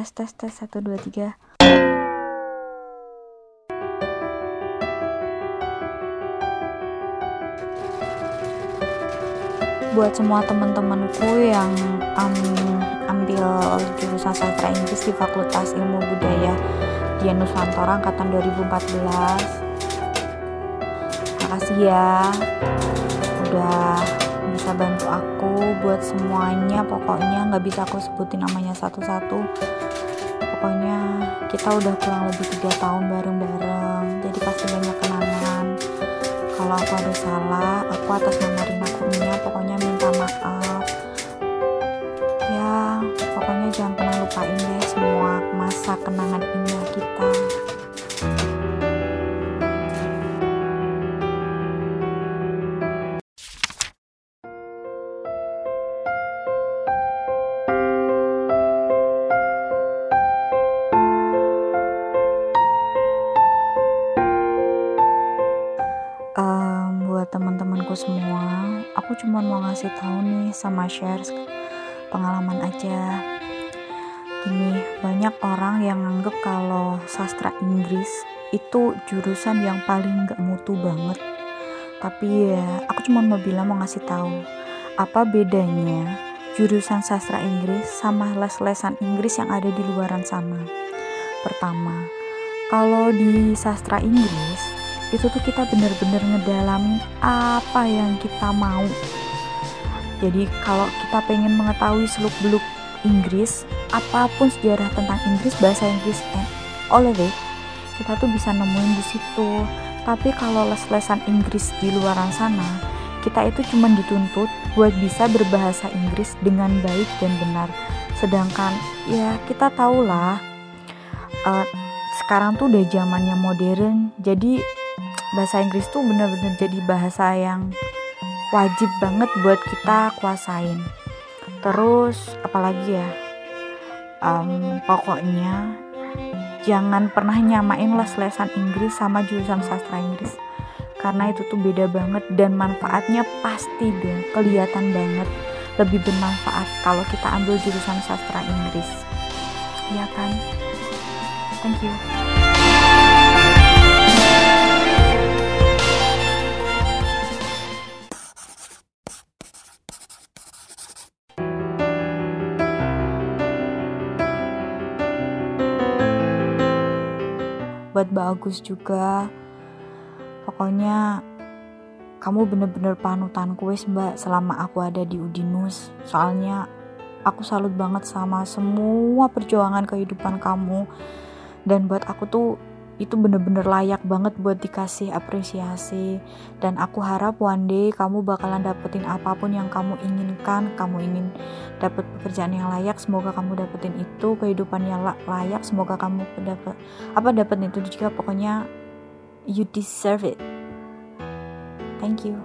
tes tes tes satu dua tiga. Buat semua teman-temanku yang um, ambil jurusan sastra Inggris di Fakultas Ilmu Budaya di Nusantara angkatan 2014 makasih ya udah bisa bantu aku buat semuanya. Pokoknya nggak bisa aku sebutin namanya satu-satu. Pokoknya kita udah kurang lebih tiga tahun bareng-bareng jadi pasti banyak kenangan. Kalau aku ada salah aku atas nama Rina Kurnia pokoknya minta maaf. Ya pokoknya jangan pernah lupain deh semua masa kenangan indah kita teman-temanku semua. Aku cuma mau ngasih tahu nih sama share pengalaman aja. Gini banyak orang yang nganggep kalau sastra Inggris itu jurusan yang paling gak mutu banget. Tapi ya aku cuma mau bilang mau ngasih tahu apa bedanya jurusan sastra Inggris sama les-lesan Inggris yang ada di luaran sana? Pertama kalau di sastra Inggris itu tuh kita bener-bener ngedalamin apa yang kita mau. Jadi kalau kita pengen mengetahui seluk beluk Inggris apa pun sejarah tentang Inggris bahasa Inggris and all of it kita tuh bisa nemuin di situ. Tapi kalau les-lesan Inggris di luaran sana kita itu cuma dituntut buat bisa berbahasa Inggris dengan baik dan benar. Sedangkan ya kita tahulah uh, sekarang tuh udah zamannya modern. Jadi bahasa Inggris tuh bener-bener jadi bahasa yang wajib banget buat kita kuasain. Terus apalagi ya? Um, pokoknya jangan pernah nyamain les-lesan Inggris sama jurusan sastra Inggris. Karena itu tuh beda banget dan manfaatnya pasti deh kelihatan banget lebih bermanfaat kalau kita ambil jurusan sastra Inggris. Ya kan? Thank you buat bagus juga. Pokoknya kamu bener-bener panutanku wes mbak selama aku ada di Udinus. Soalnya aku salut banget sama semua perjuangan kehidupan kamu. Dan buat aku tuh itu bener-bener layak banget buat dikasih apresiasi. Dan aku harap one day kamu bakalan dapetin apa pun yang kamu inginkan kamu ingin dapet pekerjaan yang layak semoga kamu dapetin itu kehidupan yang layak semoga kamu dapat apa dapetin itu juga pokoknya you deserve it. Thank you